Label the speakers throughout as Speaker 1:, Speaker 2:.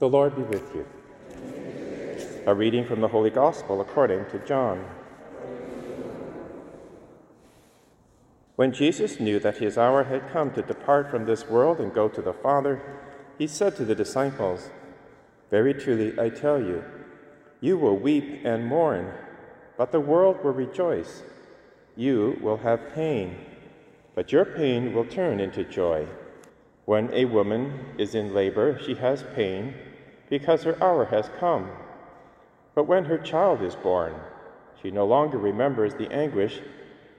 Speaker 1: The Lord be with you. A reading from the Holy Gospel according to John. When Jesus knew that his hour had come to depart from this world and go to the Father, he said to the disciples, Very truly I tell you, you will weep and mourn, but the world will rejoice. You will have pain, but your pain will turn into joy. When a woman is in labor, she has pain because her hour has come. But when her child is born, she no longer remembers the anguish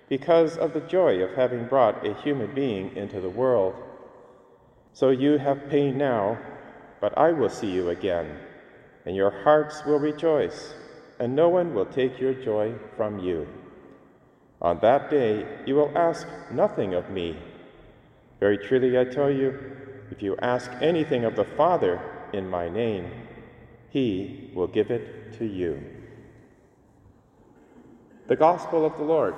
Speaker 1: because of the joy of having brought a human being into the world. So you have pain now, but I will see you again, and your hearts will rejoice, and no one will take your joy from you. On that day you will ask nothing of me. Very truly I tell you, if you ask anything of the Father in my name, he will give it to you. The Gospel of the Lord.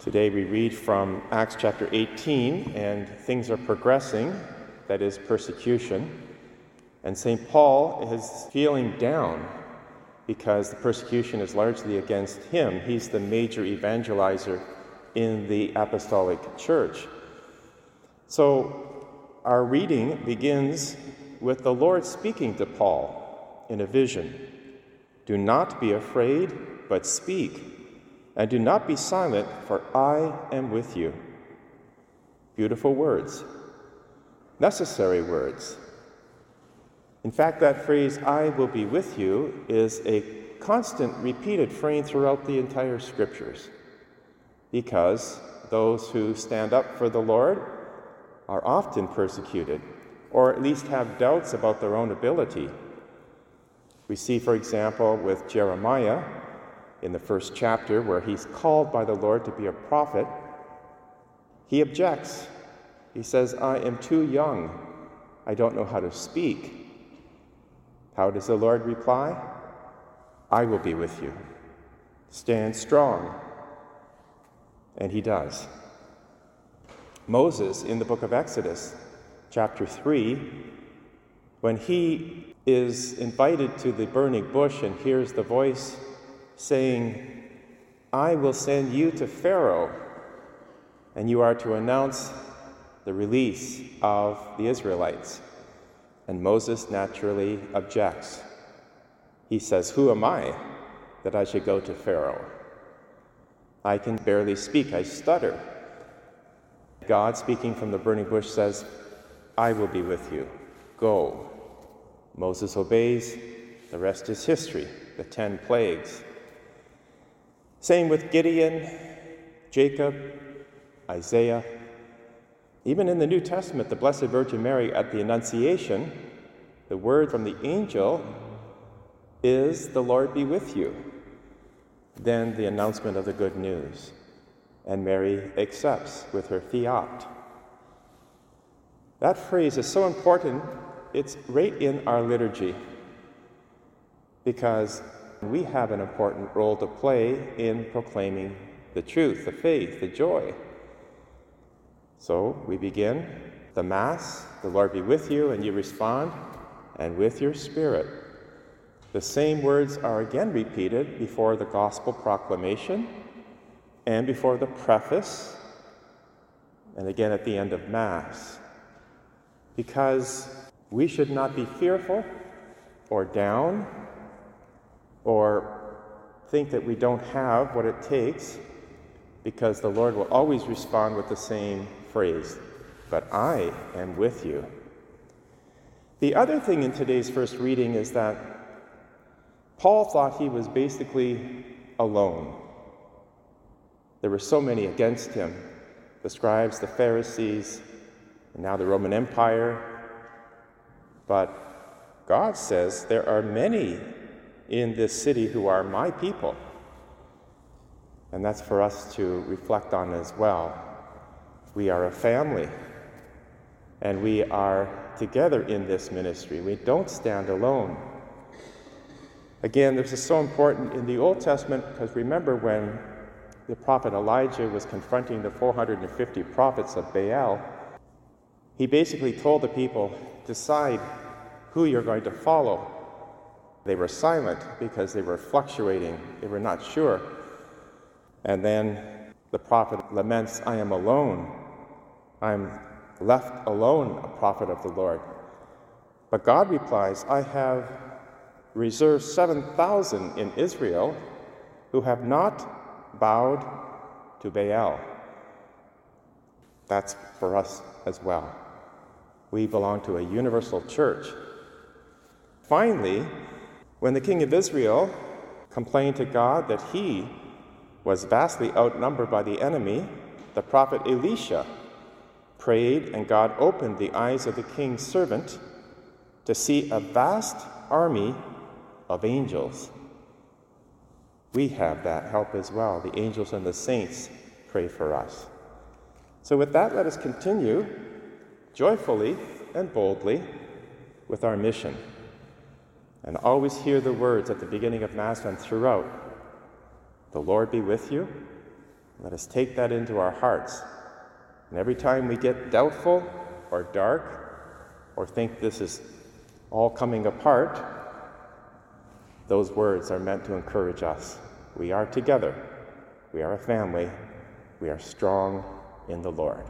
Speaker 1: Today we read from Acts chapter 18, and things are progressing, that is, persecution. And St. Paul is feeling down because the persecution is largely against him. He's the major evangelizer in the apostolic church. So our reading begins with the Lord speaking to Paul in a vision Do not be afraid, but speak and do not be silent, for I am with you. Beautiful words, necessary words. In fact, that phrase, I will be with you, is a constant repeated phrase throughout the entire scriptures because those who stand up for the Lord are often persecuted or at least have doubts about their own ability. We see, for example, with Jeremiah in the first chapter, where he's called by the Lord to be a prophet, he objects. He says, I am too young. I don't know how to speak. How does the Lord reply? I will be with you. Stand strong. And he does. Moses, in the book of Exodus, chapter 3, when he is invited to the burning bush and hears the voice saying, I will send you to Pharaoh, and you are to announce the release of the Israelites. And Moses naturally objects. He says, Who am I that I should go to Pharaoh? I can barely speak, I stutter. God, speaking from the burning bush, says, I will be with you. Go. Moses obeys. The rest is history, the ten plagues. Same with Gideon, Jacob, Isaiah. Even in the New Testament, the Blessed Virgin Mary at the Annunciation, the word from the angel is, The Lord be with you. Then the announcement of the good news. And Mary accepts with her fiat. That phrase is so important, it's right in our liturgy because we have an important role to play in proclaiming the truth, the faith, the joy. So we begin the Mass, the Lord be with you, and you respond, and with your spirit. The same words are again repeated before the Gospel proclamation and before the preface, and again at the end of Mass. Because we should not be fearful or down or think that we don't have what it takes because the Lord will always respond with the same phrase, but I am with you. The other thing in today's first reading is that Paul thought he was basically alone. There were so many against him the scribes, the Pharisees, and now the Roman Empire. But God says there are many in this city who are my people. And that's for us to reflect on as well. We are a family, and we are together in this ministry. We don't stand alone. Again, this is so important in the Old Testament because remember when the prophet Elijah was confronting the 450 prophets of Baal, he basically told the people, decide who you're going to follow. They were silent because they were fluctuating, they were not sure. And then the prophet laments, I am alone. I'm left alone, a prophet of the Lord. But God replies, I have reserved 7,000 in Israel who have not bowed to Baal. That's for us as well. We belong to a universal church. Finally, when the king of Israel complained to God that he was vastly outnumbered by the enemy, the prophet Elisha prayed, and God opened the eyes of the king's servant to see a vast army of angels. We have that help as well. The angels and the saints pray for us. So, with that, let us continue joyfully and boldly with our mission. And always hear the words at the beginning of Mass and throughout The Lord be with you. Let us take that into our hearts. And every time we get doubtful or dark or think this is all coming apart, those words are meant to encourage us. We are together. We are a family. We are strong in the Lord.